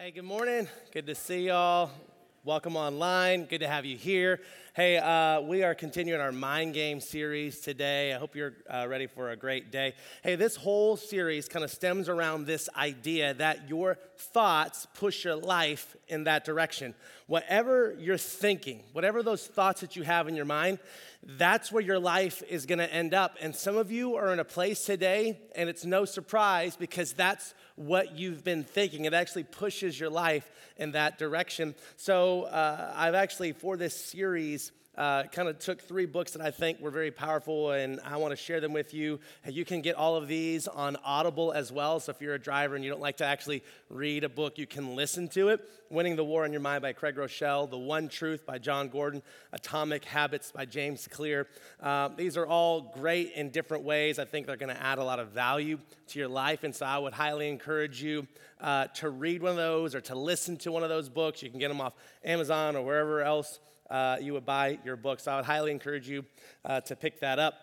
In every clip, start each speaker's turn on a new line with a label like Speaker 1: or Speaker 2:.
Speaker 1: Hey, good morning. Good to see y'all. Welcome online. Good to have you here. Hey, uh, we are continuing our mind game series today. I hope you're uh, ready for a great day. Hey, this whole series kind of stems around this idea that your thoughts push your life in that direction. Whatever you're thinking, whatever those thoughts that you have in your mind, that's where your life is going to end up. And some of you are in a place today, and it's no surprise because that's what you've been thinking. It actually pushes your life in that direction. So, uh, I've actually, for this series, uh, kind of took three books that I think were very powerful, and I want to share them with you. You can get all of these on Audible as well. So if you're a driver and you don't like to actually read a book, you can listen to it. Winning the War on Your Mind by Craig Groeschel, The One Truth by Jon Gordon, Atomic Habits by James Clear. Uh, these are all great in different ways. I think they're going to add a lot of value to your life, and so I would highly encourage you uh, to read one of those or to listen to one of those books. You can get them off Amazon or wherever else uh, you would buy your book. So I would highly encourage you uh, to pick that up.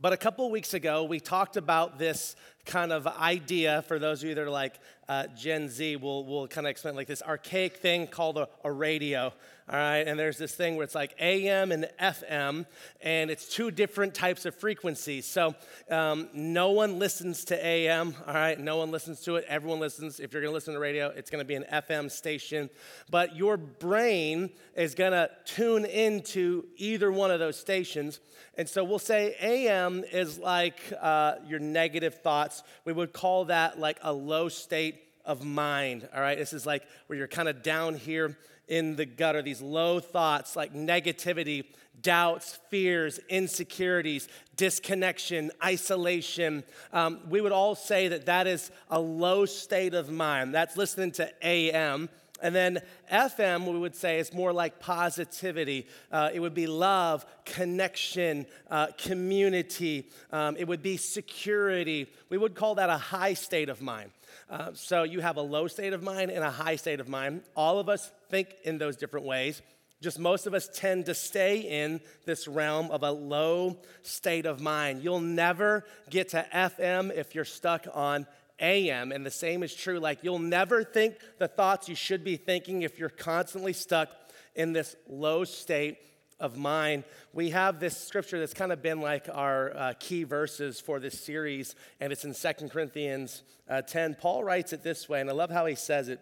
Speaker 1: But a couple weeks ago, we talked about this kind of idea for those of you that are like uh, Gen Z. We'll, we'll kind of explain like this archaic thing called a, a radio. All right, and there's this thing where it's like AM and FM, and it's two different types of frequencies. So um, no one listens to AM. All right, no one listens to it. Everyone listens. If you're to listen to radio, it's to be an FM station. But your brain is to tune into either one of those stations. And so we'll say AM is like uh, your negative thoughts. We would call that like a low state of mind. All right, this is like where you're kind of down here in the gutter, these low thoughts like negativity, doubts, fears, insecurities, disconnection, isolation. Um, we would all say that that is a low state of mind. That's listening to AM. And then FM, we would say, is more like positivity. Uh, it would be love, connection, uh, community. Um, it would be security. We would call that a high state of mind. Uh, so you have a low state of mind and a high state of mind. All of us think in those different ways. Just most of us tend to stay in this realm of a low state of mind. You'll never get to FM if you're stuck on AM. And the same is true. Like, you'll never think the thoughts you should be thinking if you're constantly stuck in this low state of mind. We have this scripture that's kind of been like our uh, key verses for this series, and it's in Second Corinthians uh, 10. Paul writes it this way, and I love how he says it.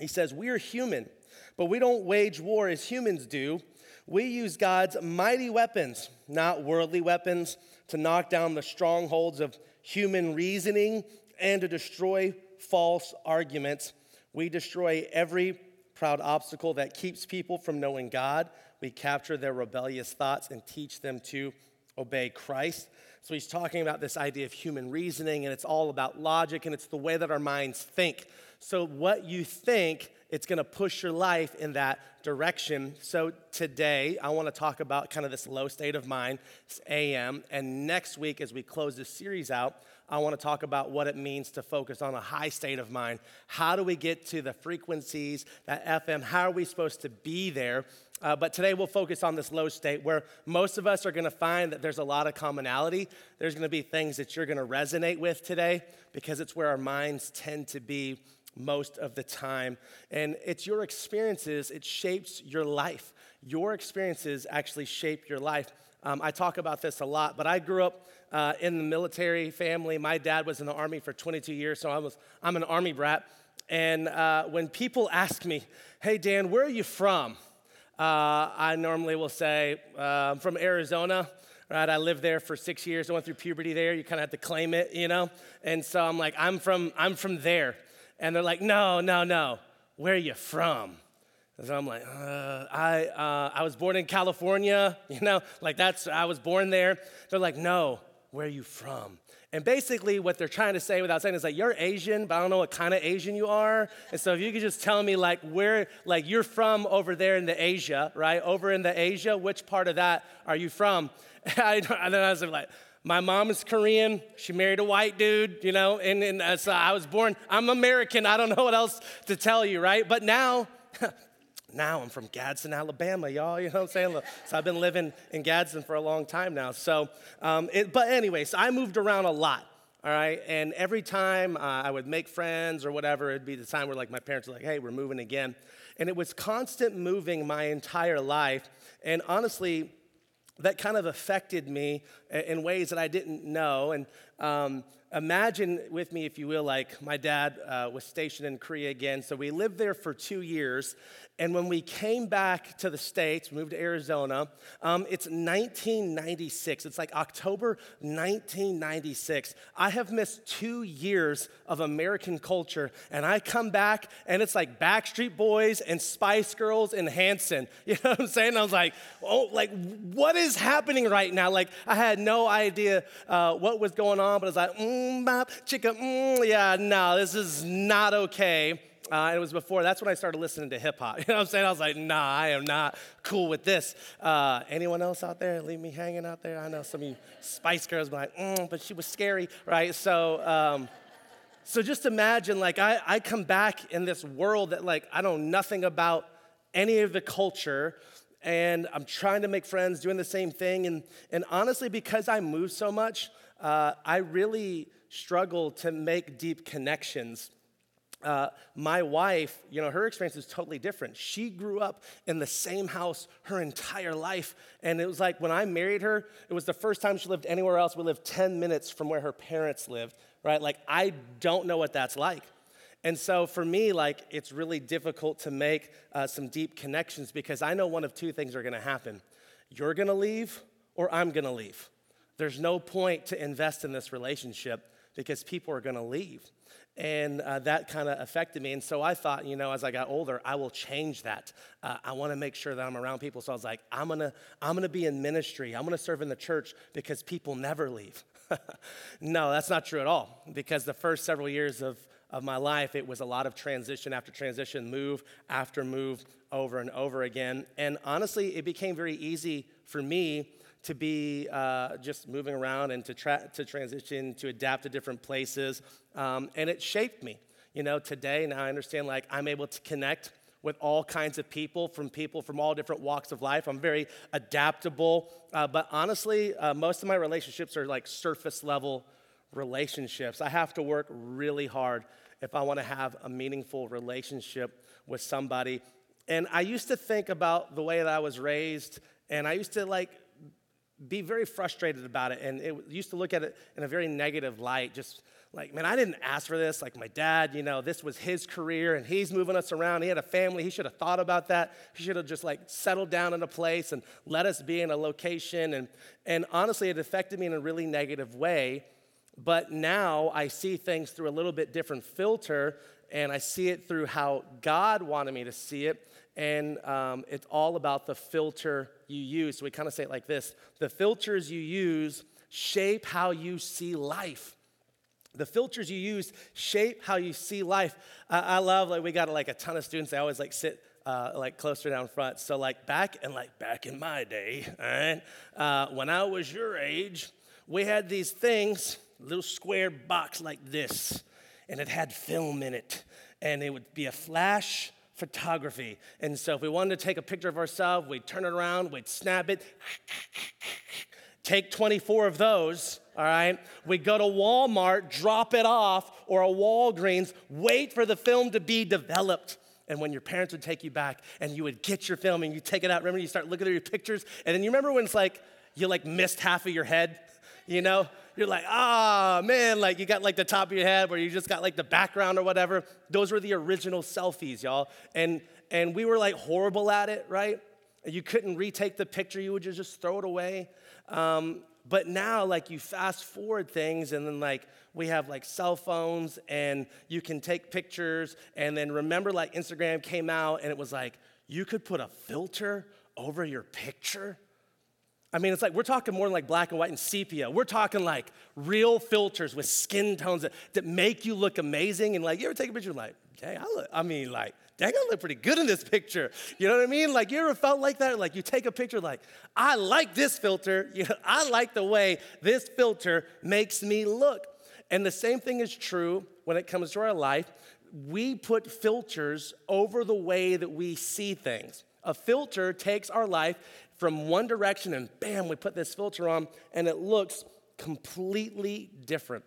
Speaker 1: He says, We are human, but we don't wage war as humans do. We use God's mighty weapons, not worldly weapons, to knock down the strongholds of human reasoning and to destroy false arguments. We destroy every proud obstacle that keeps people from knowing God. We capture their rebellious thoughts and teach them to obey Christ. So he's talking about this idea of human reasoning, and it's all about logic, and it's the way that our minds think. So, what you think, it's gonna push your life in that direction. So, today, I wanna talk about kind of this low state of mind, AM, and next week, as we close this series out, I want to talk about what it means to focus on a high state of mind. How do we get to the frequencies, that FM? How are we supposed to be there? Uh, but today we'll focus on this low state where most of us are going to find that there's a lot of commonality. There's going to be things that you're going to resonate with today because it's where our minds tend to be most of the time. And it's your experiences, it shapes your life. Your experiences actually shape your life. Um, I talk about this a lot, but I grew up uh, in the military family. My dad was in the Army for 22 years, so I was, I'm an Army brat. And uh, when people ask me, hey, Dan, where are you from? Uh, I normally will say, uh, I'm from Arizona. Right, I lived there for six years. I went through puberty there. You kind of have to claim it, you know. And so I'm like, I'm from, I'm from there. And they're like, no, no, no. Where are you from? And so I'm like, uh, I, uh, I was born in California, you know, like that's, I was born there. They're like, no, where are you from? And basically, what they're trying to say without saying is like, you're Asian, but I don't know what kind of Asian you are. And so, if you could just tell me, like, where, like, you're from over there in the Asia, right? Over in the Asia, which part of that are you from? and then I was like, my mom is Korean. She married a white dude, you know, and, and uh, so I was born, I'm American. I don't know what else to tell you, right? But now, now I'm from Gadsden, Alabama, y'all. You know what I'm saying? So I've been living in Gadsden for a long time now. So, um, it, but anyways, I moved around a lot. all right? And every time uh, I would make friends or whatever, it'd be the time where like my parents were like, hey, we're moving again. And it was constant moving my entire life. And honestly, that kind of affected me in ways that I didn't know. And um, imagine with me, if you will, like my dad uh, was stationed in Korea again. So we lived there for two years. And when we came back to the States, moved to Arizona, um, it's 1996. It's like October 1996. I have missed two years of American culture, and I come back and it's like Backstreet Boys and Spice Girls and Hanson. You know what I'm saying? I was like, oh, like, what is happening right now? Like, I had no idea uh, what was going on, but I was like, mm, bop, chicka, mm, yeah, no, this is not okay. Uh, and it was before, that's when I started listening to hip hop. You know what I'm saying? I was like, nah, I am not cool with this. Uh, anyone else out there? Leave me hanging out there? I know some of you Spice Girls like, mm, but she was scary, right? So, um, so just imagine, like, I, I come back in this world that, like, I know nothing about any of the culture, and I'm trying to make friends doing the same thing. And, and honestly, because I move so much, uh, I really struggle to make deep connections uh, my wife, you know, her experience is totally different. She grew up in the same house her entire life. And it was like when I married her, it was the first time she lived anywhere else. We lived 10 minutes from where her parents lived, right? Like, I don't know what that's like. And so for me, like, it's really difficult to make uh, some deep connections because I know one of two things are gonna happen you're gonna leave, or I'm gonna leave. There's no point to invest in this relationship because people are gonna leave. And uh, that kind of affected me. And so I thought, you know, as I got older, I will change that. Uh, I want to make sure that I'm around people. So I was like, I'm going to I'm going to be in ministry. I'm going to serve in the church because people never leave. no, that's not true at all. Because the first several years of, of my life, it was a lot of transition after transition, move after move, over and over again. And honestly, it became very easy for me to be uh, just moving around and to, tra- to transition, to adapt to different places. Um, and it shaped me. You know, today, now I understand like I'm able to connect with all kinds of people, from people from all different walks of life. I'm very adaptable. Uh, but honestly, uh, most of my relationships are like surface level relationships. I have to work really hard if I want to have a meaningful relationship with somebody. And I used to think about the way that I was raised, and I used to like be very frustrated about it and it used to look at it in a very negative light just like man i didn't ask for this. Like my dad you know this was his career and he's moving us around. He had a family. He should have thought about that. He should have just like settled down in a place and let us be in a location and and honestly it affected me in a really negative way. But now i see things through a little bit different filter and i see it through how god wanted me to see it and um, it's all about the filter you use. So we kind of say it like this the filters you use shape how you see life. The filters you use shape how you see life. I, I love like we got like a ton of students. They always like sit uh, like closer down front. So like back and like back in my day, all right, uh, when I was your age, we had these things, little square box like this, and it had film in it, and it would be a flash photography. And so if we wanted to take a picture of ourselves, we'd turn it around, we'd snap it, take 24 of those, all right? We'd go to Walmart, drop it off, or a Walgreens, wait for the film to be developed. And when your parents would take you back and you would get your film and you take it out, remember you start looking at your pictures, and then you remember when it's like you like missed half of your head, you know? You're like, ah, oh, man, like you got like the top of your head where you just got like the background or whatever. Those were the original selfies, y'all. And and we were like horrible at it, right? You couldn't retake the picture, you would just throw it away. Um, but now, like, you fast forward things, and then, like, we have like cell phones, and you can take pictures. And then remember, like, Instagram came out, and it was like, you could put a filter over your picture. I mean, it's like we're talking more than like black and white and sepia. We're talking like real filters with skin tones that, that make you look amazing. And like, you ever take a picture like, dang, I look, I mean, like, dang, I look pretty good in this picture. You know what I mean? Like, you ever felt like that? Like, you take a picture, like, I like this filter. You know, I like the way this filter makes me look. And the same thing is true when it comes to our life. We put filters over the way that we see things. A filter takes our life from one direction and bam, we put this filter on and it looks completely different.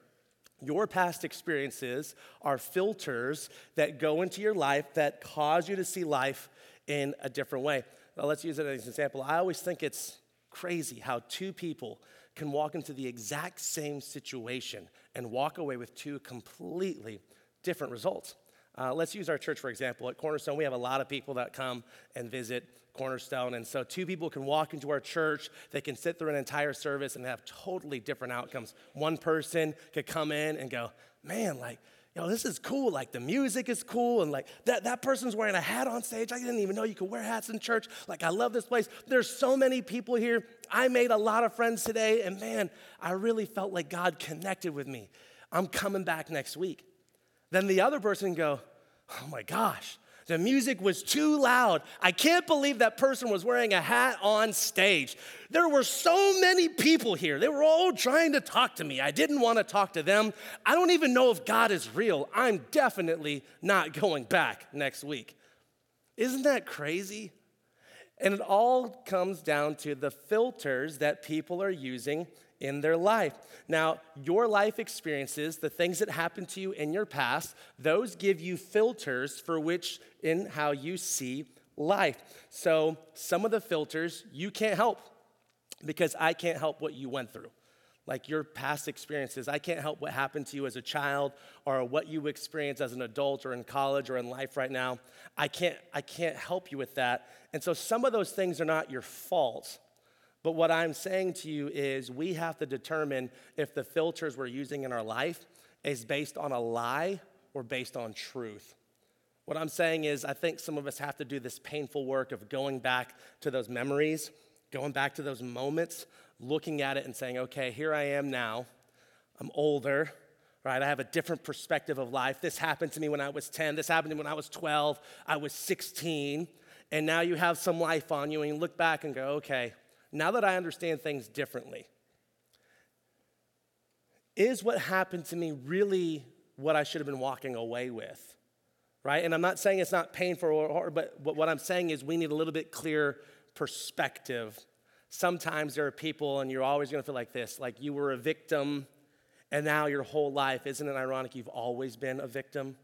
Speaker 1: Your past experiences are filters that go into your life that cause you to see life in a different way. Now, let's use it as an example. I always think it's crazy how two people can walk into the exact same situation and walk away with two completely different results. Uh, let's use our church, for example. At Cornerstone, we have a lot of people that come and visit Cornerstone. And so, two people can walk into our church, they can sit through an entire service and have totally different outcomes. One person could come in and go, Man, like, yo, this is cool. Like, the music is cool. And like, that, that person's wearing a hat on stage. I didn't even know you could wear hats in church. Like, I love this place. There's so many people here. I made a lot of friends today. And man, I really felt like God connected with me. I'm coming back next week. Then the other person go, Oh my gosh, the music was too loud. I can't believe that person was wearing a hat on stage. There were so many people here. They were all trying to talk to me. I didn't want to talk to them. I don't even know if God is real. I'm definitely not going back next week. Isn't that crazy? And it all comes down to the filters that people are using in their life. Now, your life experiences, the things that happened to you in your past, those give you filters for which in how you see life. So, some of the filters you can't help because I can't help what you went through. Like your past experiences. I can't help what happened to you as a child or what you experience as an adult or in college or in life right now. I can't I can't help you with that. And so some of those things are not your fault. But what I'm saying to you is we have to determine if the filters we're using in our life is based on a lie or based on truth. What I'm saying is, I think some of us have to do this painful work of going back to those memories, going back to those moments, looking at it and saying, okay, here I am now. I'm older, right? I have a different perspective of life. This happened to me when I was 10. This happened to me when I was 12. I was 16. And now you have some life on you, and you look back and go, okay, now that I understand things differently, is what happened to me really what I should have been walking away with? Right? And I'm not saying it's not painful or hard, but what I'm saying is we need a little bit clear perspective. Sometimes there are people, and you're always gonna feel like this like you were a victim, and now your whole life, isn't it ironic you've always been a victim?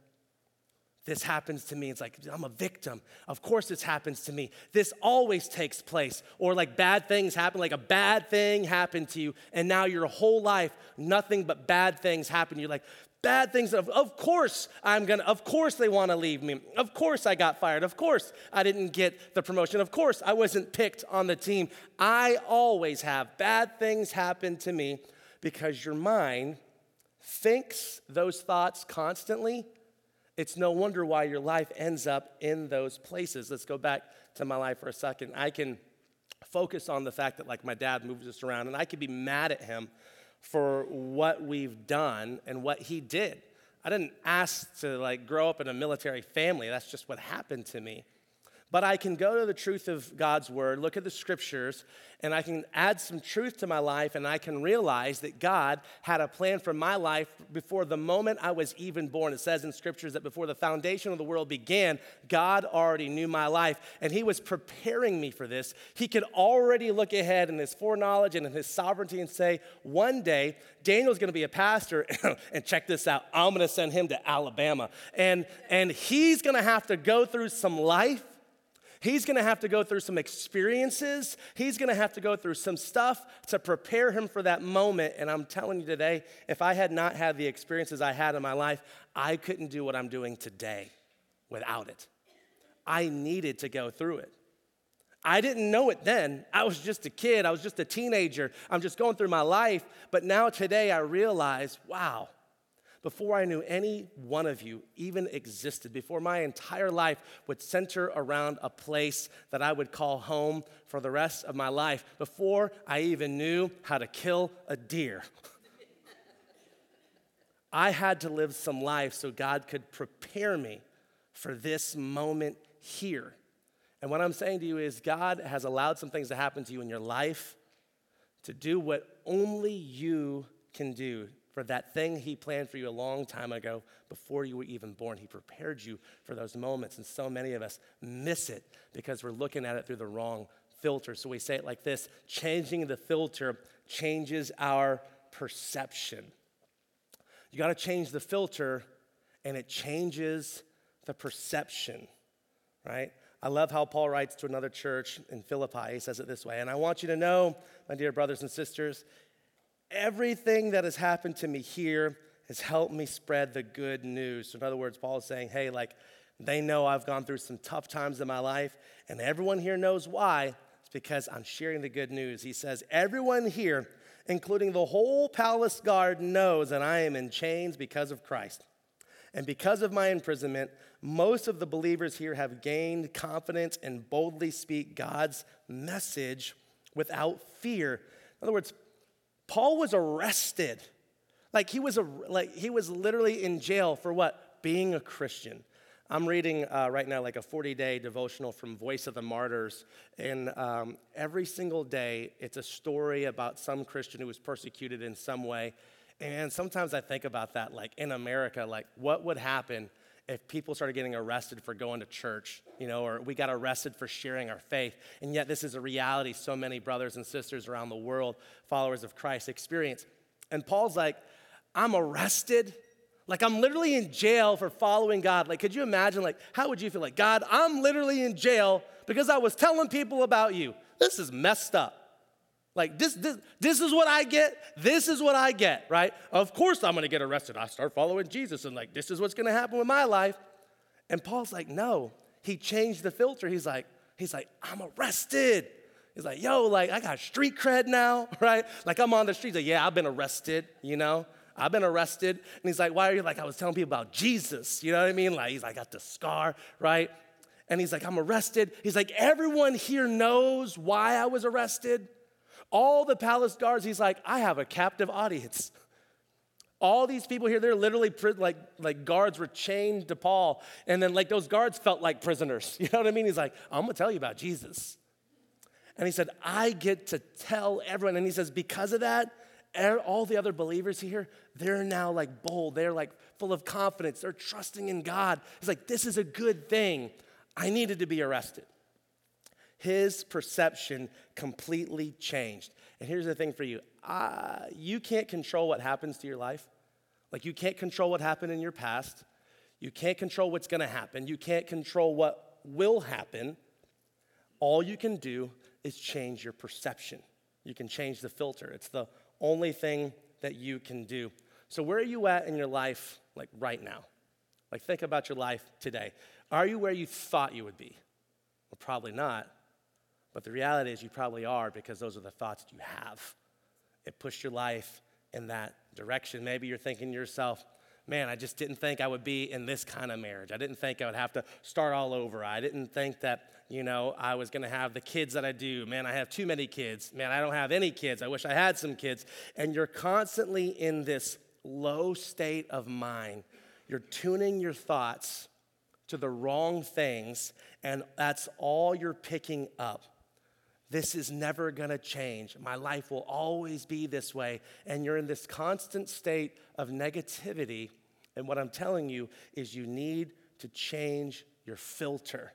Speaker 1: This happens to me. It's like, I'm a victim. Of course, this happens to me. This always takes place. Or like bad things happen, like a bad thing happened to you, and now your whole life, nothing but bad things happen. You're like, bad things. Of, of course, I'm gonna, of course, they wanna leave me. Of course, I got fired. Of course, I didn't get the promotion. Of course, I wasn't picked on the team. I always have bad things happen to me because your mind thinks those thoughts constantly it's no wonder why your life ends up in those places. Let's go back to my life for a second. I can focus on the fact that, like, my dad moves us around, and I could be mad at him for what we've done and what he did. I didn't ask to, like, grow up in a military family. That's just what happened to me. But I can go to the truth of God's word, look at the scriptures, and I can add some truth to my life, and I can realize that God had a plan for my life before the moment I was even born. It says in scriptures that before the foundation of the world began, God already knew my life, and He was preparing me for this. He could already look ahead in His foreknowledge and in His sovereignty and say, one day, Daniel's gonna be a pastor, and check this out, I'm gonna send him to Alabama. And, and he's gonna have to go through some life He's gonna have to go through some experiences. He's gonna have to go through some stuff to prepare him for that moment. And I'm telling you today, if I had not had the experiences I had in my life, I couldn't do what I'm doing today without it. I needed to go through it. I didn't know it then. I was just a kid, I was just a teenager. I'm just going through my life. But now today I realize wow, before I knew any one of you even existed, before my entire life would center around a place that I would call home for the rest of my life, before I even knew how to kill a deer. I had to live some life so God could prepare me for this moment here. And what I'm saying to you is, God has allowed some things to happen to you in your life to do what only you can do for that thing He planned for you a long time ago before you were even born. He prepared you for those moments, and so many of us miss it because we're looking at it through the wrong filter. So we say it like this changing the filter changes our perception. You got to change the filter, and it changes the perception, right? I love how Paul writes to another church in Philippi. He says it this way And I want you to know, my dear brothers and sisters, everything that has happened to me here has helped me spread the good news. So, in other words, Paul is saying, hey, like, they know I've gone through some tough times in my life, and everyone here knows why. It's because I'm sharing the good news. He says, everyone here including the whole palace guard, knows that I am in chains because of Christ. And because of my imprisonment, most of the believers here have gained confidence and boldly speak God's message without fear. In other words, Paul was arrested. Like he was a, like he was literally in jail for what? Being a Christian. I'm reading uh, right now like a 40 day devotional from Voice of the Martyrs. And um, every single day, it's a story about some Christian who was persecuted in some way. And sometimes I think about that, like in America, like what would happen if people started getting arrested for going to church, you know, or we got arrested for sharing our faith. And yet, this is a reality so many brothers and sisters around the world, followers of Christ, experience. And Paul's like, I'm arrested like I'm literally in jail for following God. Like, could you imagine, like, how would you feel? Like, God, I'm literally in jail because I was telling people about you. This is messed up. Like, this, this, this is what I get. This is what I get, right? Of course I'm gonna get arrested. I start following Jesus, and like, this is what's gonna happen with my life. And Paul's like, no. He changed the filter. He's like, he's like, I'm arrested. He's like, yo, like, I got street cred now, right? Like, I'm on the streets. Like, yeah, I've been arrested, you know? I've been arrested. And he's like, Why are you like, I was telling people about Jesus? You know what I mean? Like, he's like, I got the scar, right? And he's like, I'm arrested. He's like, Everyone here knows why I was arrested. All the palace guards, he's like, I have a captive audience. All these people here, they're literally like, like guards were chained to Paul. And then, like, those guards felt like prisoners. You know what I mean? He's like, I'm gonna tell you about Jesus. And he said, I get to tell everyone. And he says, because of that, er, all the other believers here, they're now like bold. They're like full of confidence. They're trusting in God. It's like, this is a good thing. I needed to be arrested. His perception completely changed. And here's the thing for you uh, you can't control what happens to your life. Like, you can't control what happened in your past. You can't control what's gonna happen. You can't control what will happen. All you can do is change your perception. You can change the filter. It's the only thing that you can do. So, where are you at in your life, like right now? Like, think about your life today. Are you where you thought you would be? Well, probably not. But the reality is, you probably are because those are the thoughts you have. It pushed your life in that direction. Maybe you're thinking to yourself, man, I just didn't think I would be in this kind of marriage. I didn't think I would have to start all over. I didn't think that, you know, I was going to have the kids that I do. Man, I have too many kids. Man, I don't have any kids. I wish I had some kids. And you're constantly in this low state of mind. You're tuning your thoughts to the wrong things, and that's all you're picking up. This is never gonna change. My life will always be this way. And you're in this constant state of negativity. And what I'm telling you is you need to change your filter.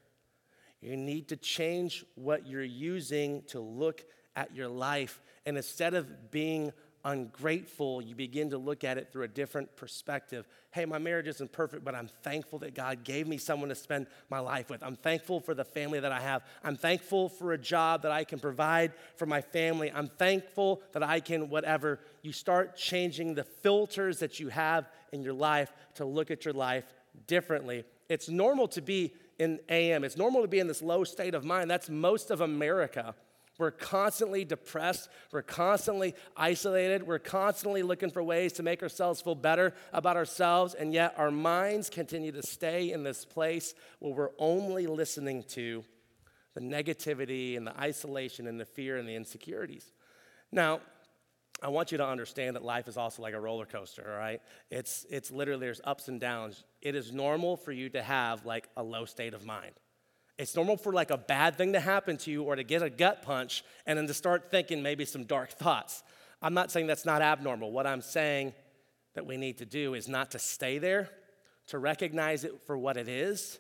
Speaker 1: You need to change what you're using to look at your life. And instead of being ungrateful, you begin to look at it through a different perspective. Hey, my marriage isn't perfect, but I'm thankful that God gave me someone to spend my life with. I'm thankful for the family that I have. I'm thankful for a job that I can provide for my family. I'm thankful that I can, whatever. You start changing the filters that you have in your life to look at your life differently. It's normal to be in AM, it's normal to be in this low state of mind. That's most of America. We're constantly depressed. We're constantly isolated. We're constantly looking for ways to make ourselves feel better about ourselves. And yet our minds continue to stay in this place where we're only listening to the negativity and the isolation and the fear and the insecurities. Now, I want you to understand that life is also like a roller coaster, all right? It's, it's literally, there's ups and downs. It is normal for you to have like a low state of mind. It's normal for like a bad thing to happen to you or to get a gut punch and then to start thinking maybe some dark thoughts. I'm not saying that's not abnormal. What I'm saying that we need to do is not to stay there, to recognize it for what it is,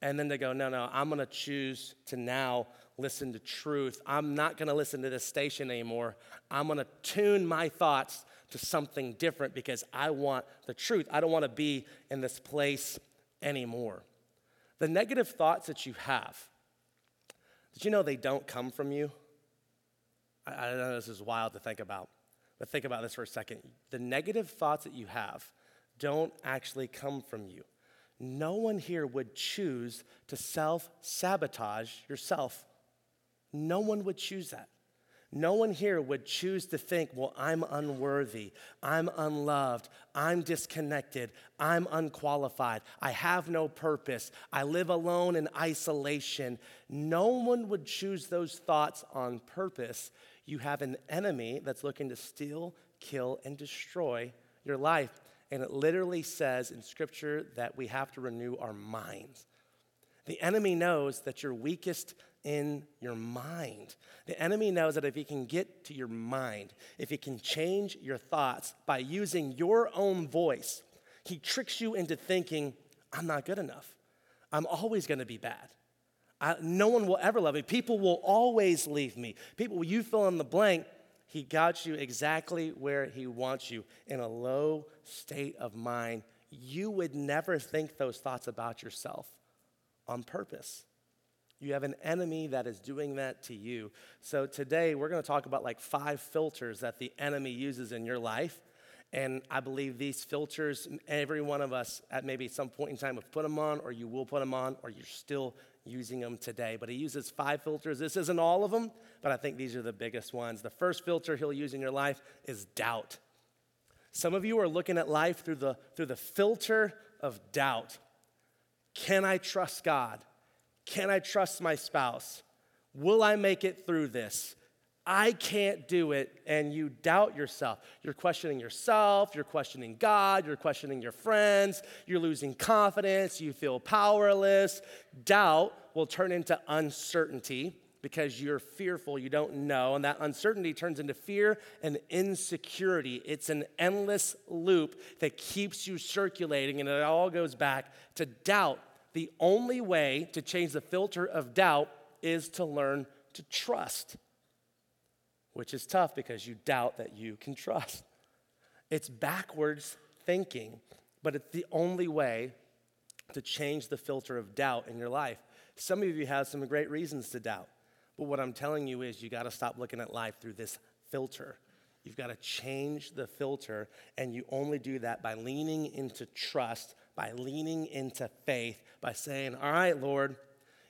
Speaker 1: and then to go, no, no, I'm gonna choose to now listen to truth. I'm not gonna listen to this station anymore. I'm gonna tune my thoughts to something different because I want the truth. I don't want to be in this place anymore. The negative thoughts that you have, did you know they don't come from you? I, I know this is wild to think about, but think about this for a second. The negative thoughts that you have don't actually come from you. No one here would choose to self sabotage yourself. No one would choose that. No one here would choose to think, well, I'm unworthy, I'm unloved, I'm disconnected, I'm unqualified, I have no purpose, I live alone in isolation. No one would choose those thoughts on purpose. You have an enemy that's looking to steal, kill, and destroy your life. And it literally says in Scripture that we have to renew our minds. The enemy knows that you're weakest in your mind. The enemy knows that if he can get to your mind, if he can change your thoughts by using your own voice, he tricks you into thinking, I'm not good enough. I'm always to be bad. I, no one will ever love me. People will always leave me. People, you fill in the blank, he got you exactly where he wants you in a low state of mind. You would never think those thoughts about yourself on purpose. You have an enemy that is doing that to you. So today we're going to talk about like five filters that the enemy uses in your life. And I believe these filters, every one of us at maybe some point in time have put them on, or you will put them on, or you're still using them today. But he uses five filters. This isn't all of them, but I think these are the biggest ones. The first filter he'll use in your life is doubt. Some of you are looking at life through the, through the filter of doubt. Can I trust God? Can I trust my spouse? Will I make it through this? I can't do it, and you doubt yourself. You're questioning yourself, you're questioning God, you're questioning your friends, you're losing confidence, you feel powerless. Doubt will turn into uncertainty because you're fearful, you don't know, and that uncertainty turns into fear and insecurity. It's an endless loop that keeps you circulating, and it all goes back to doubt the only way to change the filter of doubt is to learn to trust, which is tough because you doubt that you can trust. It's backwards thinking, but it's the only way to change the filter of doubt in your life. Some of you have some great reasons to doubt, but what I'm telling you is you got to stop looking at life through this filter. You've got to change the filter, and you only do that by leaning into trust by leaning into faith, by saying, All right, Lord,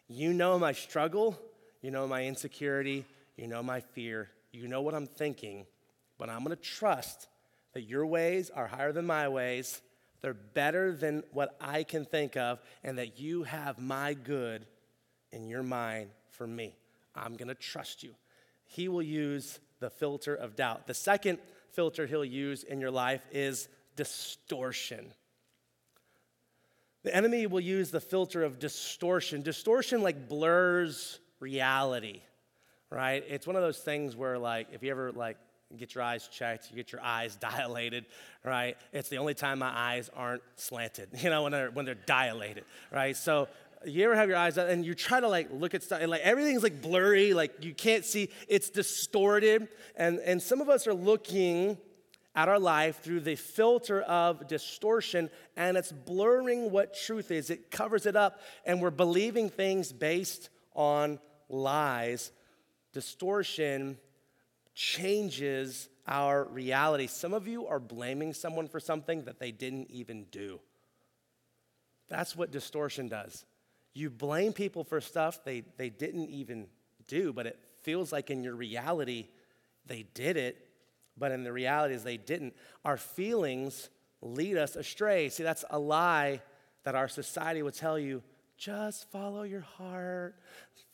Speaker 1: you know my struggle, you know my insecurity, you know my fear, you know what I'm thinking, but I'm gonna trust that your ways are higher than my ways, they're better than what I can think of, and that you have my good in your mind for me. I'm gonna trust you. He will use the filter of doubt. The second filter he'll use in your life is distortion. The enemy will use the filter of distortion. Distortion like blurs reality, right? It's one of those things where like if you ever like get your eyes checked, you get your eyes dilated, right? It's the only time my eyes aren't slanted, you know, when they're when they're dilated, right? So you ever have your eyes and you try to like look at stuff and like everything's like blurry, like you can't see, it's distorted. And and some of us are looking at our life through the filter of distortion, and it's blurring what truth is. It covers it up, and we're believing things based on lies. Distortion changes our reality. Some of you are blaming someone for something that they didn't even do. That's what distortion does. You blame people for stuff they, they didn't even do, but it feels like in your reality they did it but in the reality is they didn't. Our feelings lead us astray. See, that's a lie that our society would tell you just follow your heart,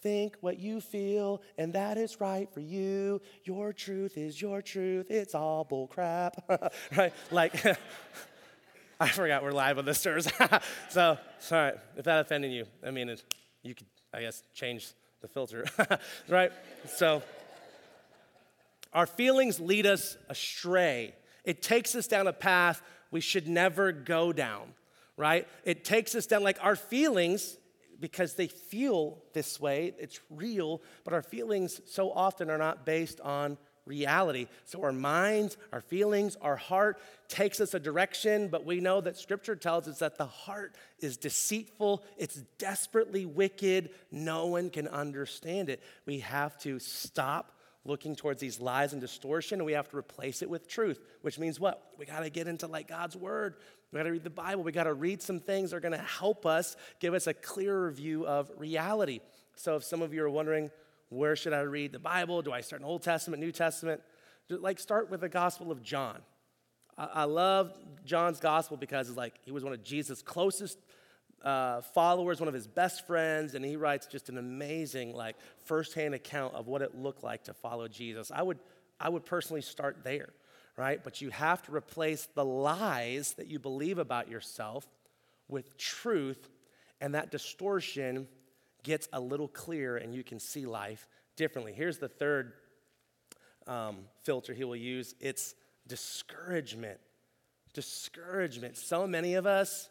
Speaker 1: think what you feel, and that is right for you. Your truth is your truth. It's all bull crap, right? Like, I forgot we're live on the stairs. so, sorry if that offended you. I mean, it, you could, I guess, change the filter, right? So. Our feelings lead us astray. It takes us down a path we should never go down, right? It takes us down like our feelings, because they feel this way, it's real, but our feelings so often are not based on reality. So our minds, our feelings, our heart takes us a direction, but we know that scripture tells us that the heart is deceitful, it's desperately wicked, no one can understand it. We have to stop looking towards these lies and distortion and we have to replace it with truth, which means what? We got to get into like God's word. We got to read the Bible. We got to read some things that are going to help us give us a clearer view of reality. So if some of you are wondering, where should I read the Bible? Do I start in Old Testament, New Testament? Like, start with the Gospel of John. I, I love John's Gospel because it's like he was one of Jesus' closest uh, followers, one of his best friends, and he writes just an amazing, like, firsthand account of what it looked like to follow Jesus. I would, I would personally start there, right? But you have to replace the lies that you believe about yourself with truth, and that distortion gets a little clearer and you can see life differently. Here's the third um, filter he will use it's discouragement. Discouragement. So many of us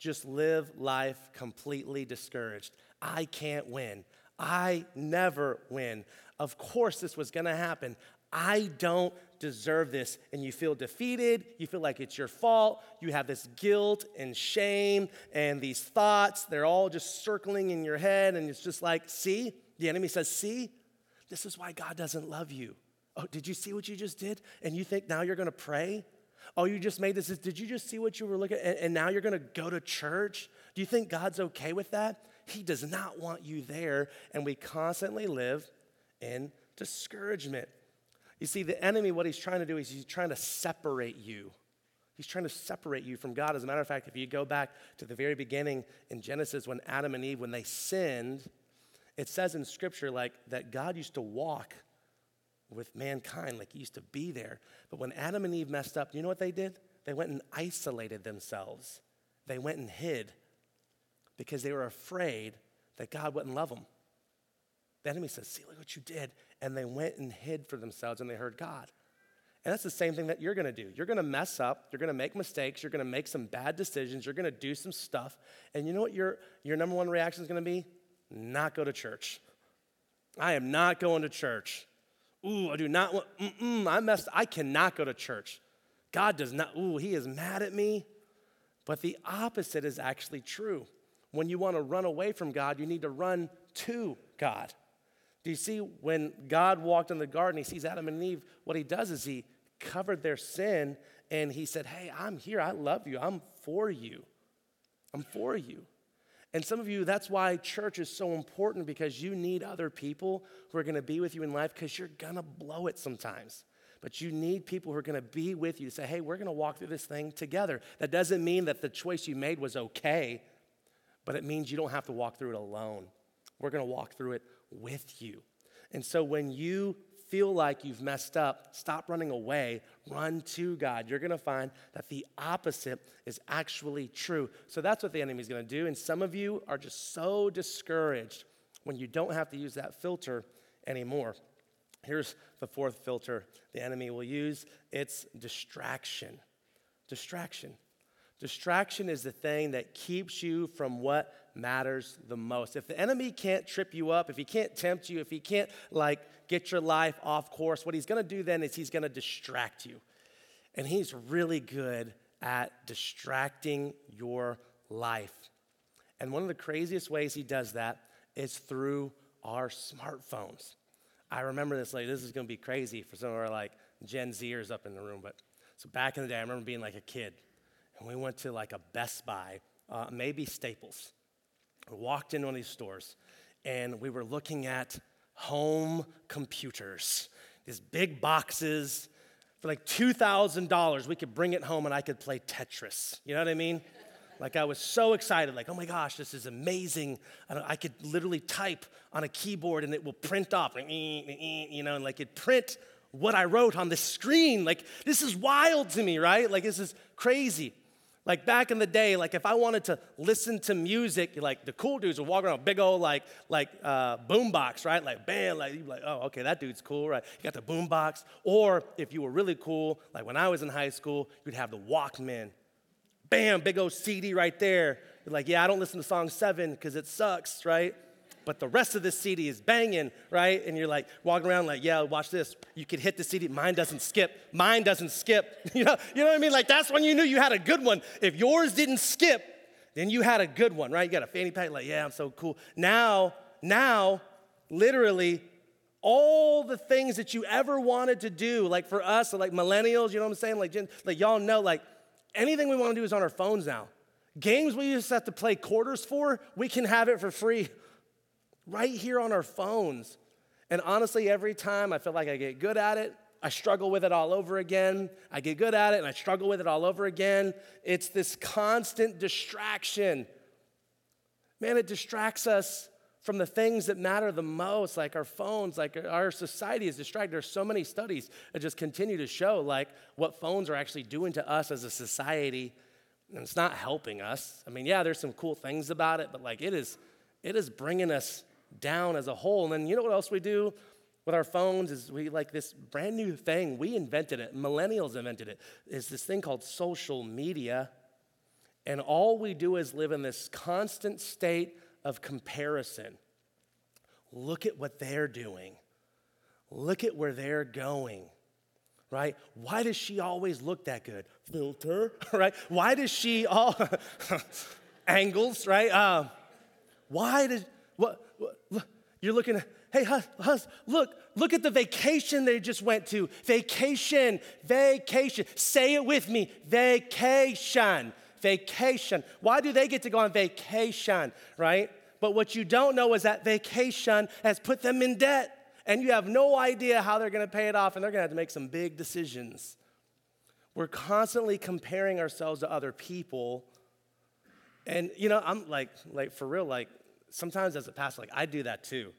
Speaker 1: just live life completely discouraged. I can't win. I never win. Of course, this was gonna happen. I don't deserve this. And you feel defeated. You feel like it's your fault. You have this guilt and shame and these thoughts. They're all just circling in your head. And it's just like, see? The enemy says, see? This is why God doesn't love you. Oh, did you see what you just did? And you think now you're gonna pray? Oh, you just made this. Did you just see what you were looking at? And, and now you're gonna go to church? Do you think God's okay with that? He does not want you there. And we constantly live in discouragement. You see, the enemy, what he's trying to do is he's trying to separate you. He's trying to separate you from God. As a matter of fact, if you go back to the very beginning in Genesis when Adam and Eve, when they sinned, it says in scripture like that God used to walk with mankind, like he used to be there. But when Adam and Eve messed up, you know what they did? They went and isolated themselves. They went and hid because they were afraid that God wouldn't love them. The enemy says, See, look what you did. And they went and hid for themselves and they heard God. And that's the same thing that you're gonna do. You're gonna mess up, you're gonna make mistakes, you're gonna make some bad decisions, you're gonna do some stuff. And you know what your, your number one reaction is gonna be? Not go to church. I am not going to church. Ooh, I do not want, mm-mm, I messed, I cannot go to church. God does not, ooh, he is mad at me. But the opposite is actually true. When you want to run away from God, you need to run to God. Do you see when God walked in the garden, he sees Adam and Eve, what he does is he covered their sin and he said, Hey, I'm here. I love you. I'm for you. I'm for you. And some of you, that's why church is so important because you need other people who are going to be with you in life because you're going to blow it sometimes. But you need people who are going to be with you to say, hey, we're going to walk through this thing together. That doesn't mean that the choice you made was okay, but it means you don't have to walk through it alone. We're going to walk through it with you. And so when you feel like you've messed up, stop running away, run to God. You're going to find that the opposite is actually true. So that's what the enemy's going to do. And some of you are just so discouraged when you don't have to use that filter anymore. Here's the fourth filter the enemy will use it's distraction. Distraction. Distraction is the thing that keeps you from what matters the most. If the enemy can't trip you up, if he can't tempt you, if he can't like get your life off course, what he's going to do then is he's going to distract you. And he's really good at distracting your life. And one of the craziest ways he does that is through our smartphones. I remember this like this is going to be crazy for some of our like Gen Zers up in the room, but so back in the day, I remember being like a kid, and we went to like a Best Buy, uh, maybe Staples, we walked in one of these stores and we were looking at home computers, these big boxes. For like $2,000, we could bring it home and I could play Tetris. You know what I mean? Like I was so excited, like, oh my gosh, this is amazing. I, could literally type on a keyboard and it will print off, you know, and like it print what I wrote on the screen. Like this is wild to me, right? Like this is crazy. Like back in the day, like if I wanted to listen to music, like the cool dudes would walk around big old like like uh, boombox, right? Like bam, like you like, oh, okay, that dude's cool, right? You got the boombox. Or if you were really cool, like when I was in high school, you'd have the Walkman. Bam, big old CD right there. You're like, yeah, I don't listen to song seven because it sucks, right? But the rest of the CD is banging, right? And you're like walking around like, yeah, watch this. You could hit the CD. Mine doesn't skip. Mine doesn't skip. You know, you know what I mean? Like that's when you knew you had a good one. If yours didn't skip, then you had a good one, right? You got a fanny pack, like, yeah, I'm so cool. Now, now, literally, all the things that you ever wanted to do, like for us, like millennials, you know what I'm saying? Like, like y'all know, like anything we want to do is on our phones now. Games we used to have to play quarters for, we can have it for free right here on our phones. And honestly, every time I feel like I get good at it, I struggle with it all over again. I get good at it and I struggle with it all over again. It's this constant distraction. Man, it distracts us from the things that matter the most, like our phones, like our society is distracted. There's so many studies that just continue to show like what phones are actually doing to us as a society, and it's not helping us. I mean, yeah, there's some cool things about it, but like it is, it is bringing us down as a whole. And then you know what else we do with our phones is we like this brand new thing. We invented it. Millennials invented it. it. Is this thing called social media, and all we do is live in this constant state of comparison. Look at what they're doing. Look at where they're going, right? Why does she always look that good? Filter, right? Why does she all angles, right? Uh, why does what, you're looking? Hey, hus, hus, look, look at the vacation they just went to. Vacation, vacation. Say it with me. Vacation vacation. Why do they get to go on vacation, right? But what you don't know is that vacation has put them in debt, and you have no idea how they're gonna pay it off, and they're gonna have to make some big decisions. We're constantly comparing ourselves to other people. And you know, I'm like, like for real, like sometimes as a pastor, like I do that too.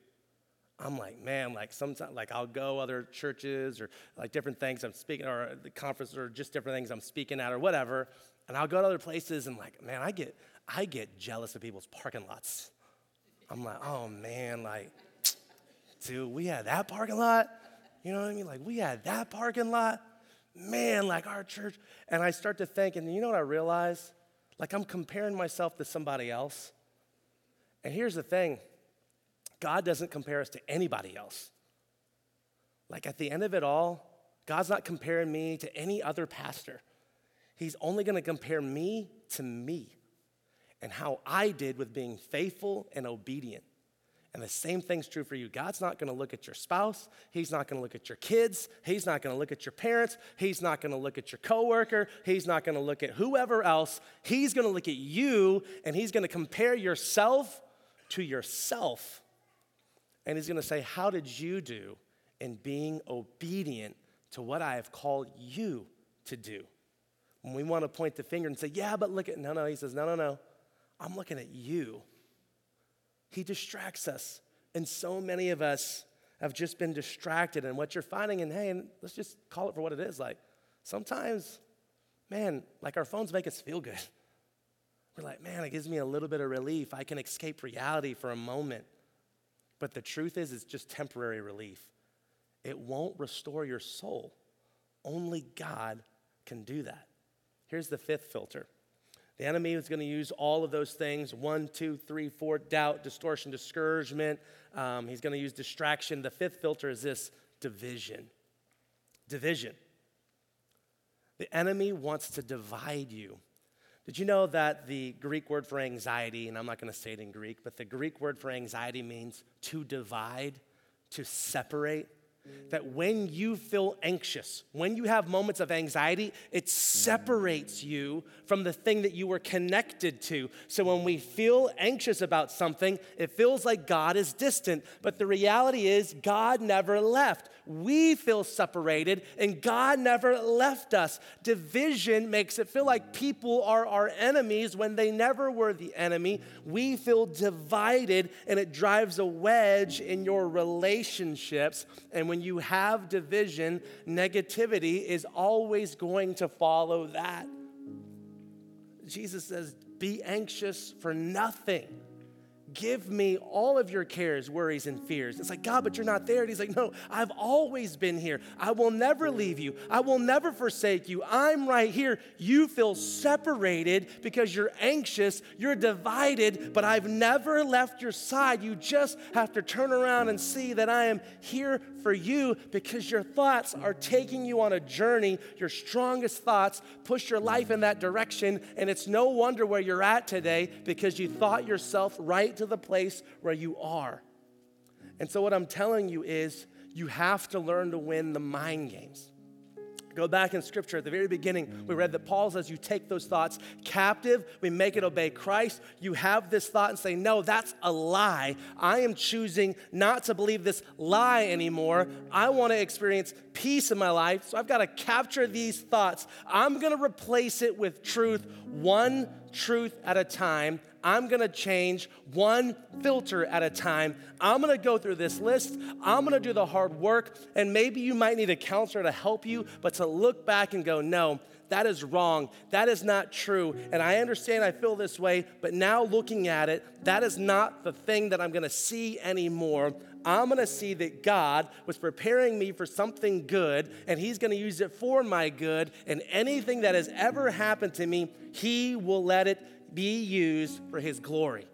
Speaker 1: I'm like, man, like sometimes, like I'll go other churches or like different things I'm speaking, or the conference, or just different things I'm speaking at, or whatever. And I'll go to other places and like, man, I get, I get jealous of people's parking lots. I'm like, oh man, like, dude, we had that parking lot. You know what I mean? Like, we had that parking lot. Man, like our church. And I start to think, and you know what I realize? Like, I'm comparing myself to somebody else. And here's the thing God doesn't compare us to anybody else. Like, at the end of it all, God's not comparing me to any other pastor. He's only going to compare me to me and how I did with being faithful and obedient. And the same thing's true for you. God's not to look at your spouse. He's not to look at your kids. He's not to look at your parents. He's not to look at your coworker. He's not to look at whoever else. He's to look at you and he's to compare yourself to yourself. And he's going to say, How did you do in being obedient to what I have called you to do? When we want to point the finger and say, yeah, but look at, no, no, he says, no, no, no. I'm looking at you. He distracts us. And so many of us have just been distracted. And what you're finding, and hey, and let's just call it for what it is like, sometimes, man, like our phones make us feel good. We're like, man, it gives me a little bit of relief. I can escape reality for a moment. But the truth is, it's just temporary relief. It won't restore your soul. Only God can do that. Here's the fifth filter. The enemy is going to use all of those things one, two, three, four doubt, distortion, discouragement. Um, he's going to use distraction. The fifth filter is this division. Division. The enemy wants to divide you. Did you know that the Greek word for anxiety, and I'm not going to say it in Greek, but the Greek word for anxiety means to divide, to separate? that when you feel anxious, when you have moments of anxiety, it separates you from the thing that you were connected to. So when we feel anxious about something, it feels like God is distant. But the reality is, God never left. We feel separated, and God never left us. Division makes it feel like people are our enemies when they never were the enemy. We feel divided, and it drives a wedge in your relationships. And when you have division, negativity is always going to follow that. Jesus says, Be anxious for nothing. Give me all of your cares, worries, and fears. It's like, God, but you're not there. And he's like, No, I've always been here. I will never leave you. I will never forsake you. I'm right here. You feel separated because you're anxious, you're divided, but I've never left your side. You just have to turn around and see that I am here for you because your thoughts are taking you on a journey. Your strongest thoughts push your life in that direction. And it's no wonder where you're at today because you thought yourself right to the place where you are. And so, what I'm telling you is, you have to learn to win the mind games. Go back in scripture at the very beginning, we read that Paul says, You take those thoughts captive, we make it obey Christ. You have this thought and say, No, that's a lie. I am choosing not to believe this lie anymore. I want to experience peace in my life, so I've got to capture these thoughts. I'm going to replace it with truth, one truth at a time. I'm gonna change one filter at a time. I'm gonna go through this list. I'm gonna do the hard work. And maybe you might need a counselor to help you, but to look back and go, no, that is wrong. That is not true. And I understand I feel this way, but now looking at it, that is not the thing that I'm gonna see anymore. I'm gonna see that God was preparing me for something good, and He's gonna use it for my good. And anything that has ever happened to me, He will let it be used for His glory.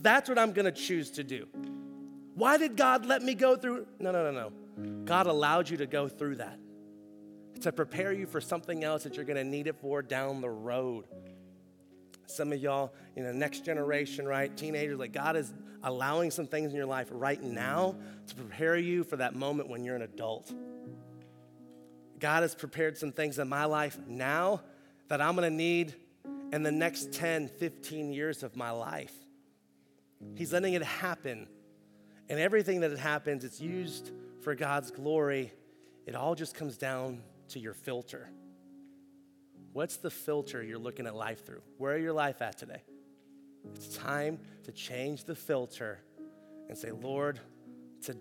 Speaker 1: That's what I'm gonna choose to do. Why did God let me go through? No, no, no, no. God allowed you to go through that to prepare you for something else that you're gonna need it for down the road. Some of y'all, you know, next generation, right? Teenagers, like God is allowing some things in your life right now to prepare you for that moment when you're an adult. God has prepared some things in my life now that I'm gonna need in the next 10, 15 years of my life. He's letting it happen. And everything that happens, it's used for God's glory. It all just comes down to your filter. What's the filter you're looking at life through? Where are your life at today? It's time to change the filter and say, Lord,